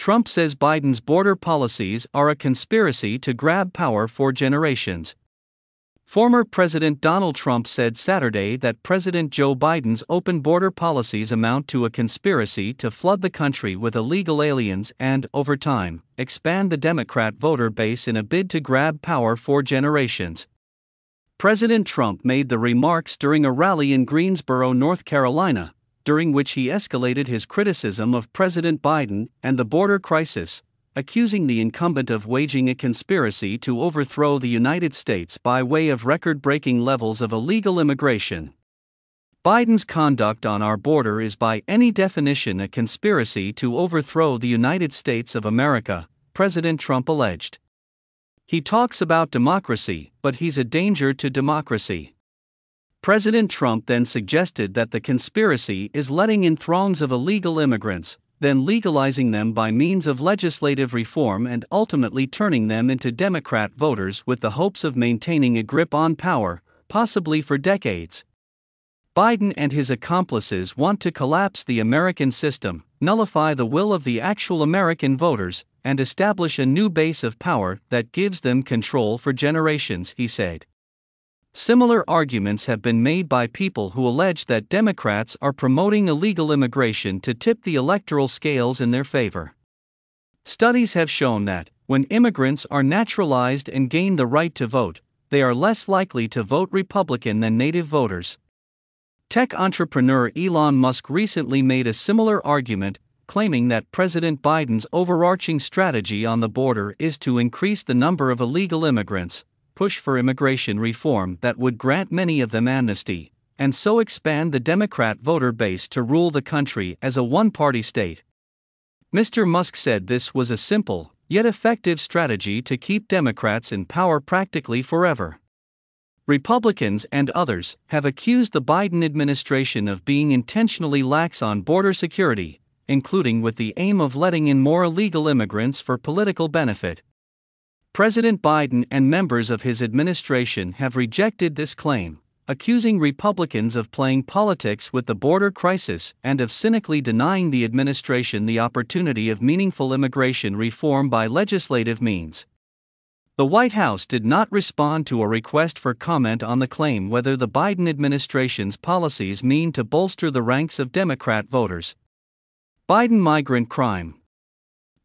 Trump says Biden's border policies are a conspiracy to grab power for generations. Former President Donald Trump said Saturday that President Joe Biden's open border policies amount to a conspiracy to flood the country with illegal aliens and, over time, expand the Democrat voter base in a bid to grab power for generations. President Trump made the remarks during a rally in Greensboro, North Carolina, during which he escalated his criticism of President Biden and the border crisis, accusing the incumbent of waging a conspiracy to overthrow the United States by way of record breaking levels of illegal immigration. Biden's conduct on our border is by any definition a conspiracy to overthrow the United States of America, President Trump alleged. He talks about democracy, but he's a danger to democracy. President Trump then suggested that the conspiracy is letting in throngs of illegal immigrants, then legalizing them by means of legislative reform and ultimately turning them into Democrat voters with the hopes of maintaining a grip on power, possibly for decades. Biden and his accomplices want to collapse the American system, nullify the will of the actual American voters, and establish a new base of power that gives them control for generations, he said. Similar arguments have been made by people who allege that Democrats are promoting illegal immigration to tip the electoral scales in their favor. Studies have shown that, when immigrants are naturalized and gain the right to vote, they are less likely to vote Republican than native voters. Tech entrepreneur Elon Musk recently made a similar argument, claiming that President Biden's overarching strategy on the border is to increase the number of illegal immigrants, push for immigration reform that would grant many of them amnesty, and so expand the Democrat voter base to rule the country as a one party state. Mr. Musk said this was a simple, yet effective strategy to keep Democrats in power practically forever. Republicans and others have accused the Biden administration of being intentionally lax on border security, including with the aim of letting in more illegal immigrants for political benefit. President Biden and members of his administration have rejected this claim, accusing Republicans of playing politics with the border crisis and of cynically denying the administration the opportunity of meaningful immigration reform by legislative means. The White House did not respond to a request for comment on the claim whether the Biden administration's policies mean to bolster the ranks of Democrat voters. Biden migrant crime.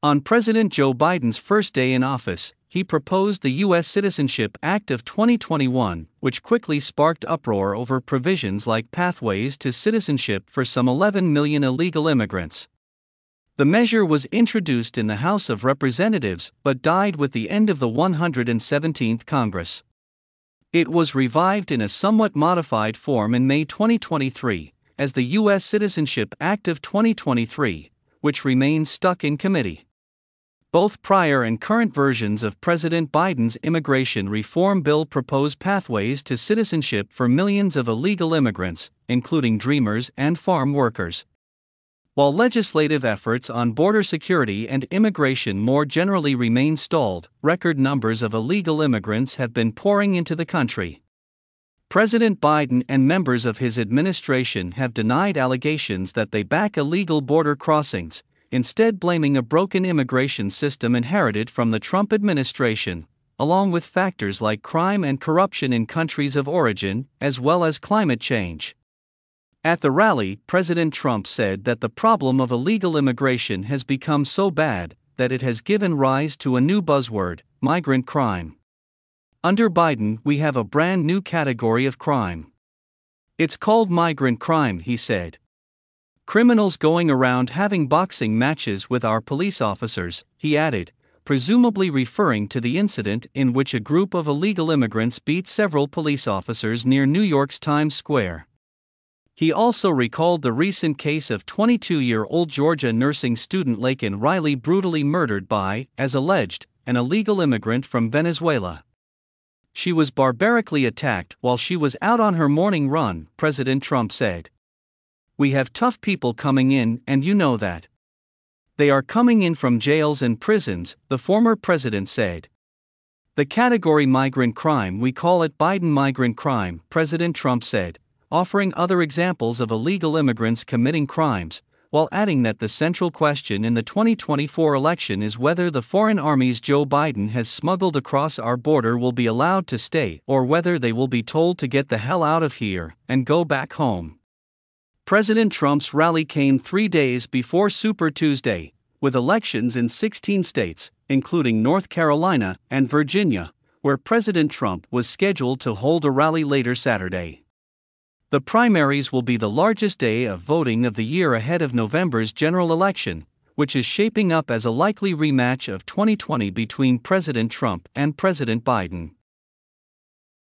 On President Joe Biden's first day in office, he proposed the U.S. Citizenship Act of 2021, which quickly sparked uproar over provisions like pathways to citizenship for some 11 million illegal immigrants. The measure was introduced in the House of Representatives but died with the end of the 117th Congress. It was revived in a somewhat modified form in May 2023 as the U.S. Citizenship Act of 2023, which remains stuck in committee. Both prior and current versions of President Biden's immigration reform bill propose pathways to citizenship for millions of illegal immigrants, including dreamers and farm workers. While legislative efforts on border security and immigration more generally remain stalled, record numbers of illegal immigrants have been pouring into the country. President Biden and members of his administration have denied allegations that they back illegal border crossings, instead blaming a broken immigration system inherited from the Trump administration, along with factors like crime and corruption in countries of origin, as well as climate change. At the rally, President Trump said that the problem of illegal immigration has become so bad that it has given rise to a new buzzword migrant crime. Under Biden, we have a brand new category of crime. It's called migrant crime, he said. Criminals going around having boxing matches with our police officers, he added, presumably referring to the incident in which a group of illegal immigrants beat several police officers near New York's Times Square. He also recalled the recent case of 22 year old Georgia nursing student Laken Riley brutally murdered by, as alleged, an illegal immigrant from Venezuela. She was barbarically attacked while she was out on her morning run, President Trump said. We have tough people coming in, and you know that. They are coming in from jails and prisons, the former president said. The category migrant crime, we call it Biden migrant crime, President Trump said, offering other examples of illegal immigrants committing crimes, while adding that the central question in the 2024 election is whether the foreign armies Joe Biden has smuggled across our border will be allowed to stay or whether they will be told to get the hell out of here and go back home. President Trump's rally came three days before Super Tuesday, with elections in 16 states, including North Carolina and Virginia, where President Trump was scheduled to hold a rally later Saturday. The primaries will be the largest day of voting of the year ahead of November's general election, which is shaping up as a likely rematch of 2020 between President Trump and President Biden.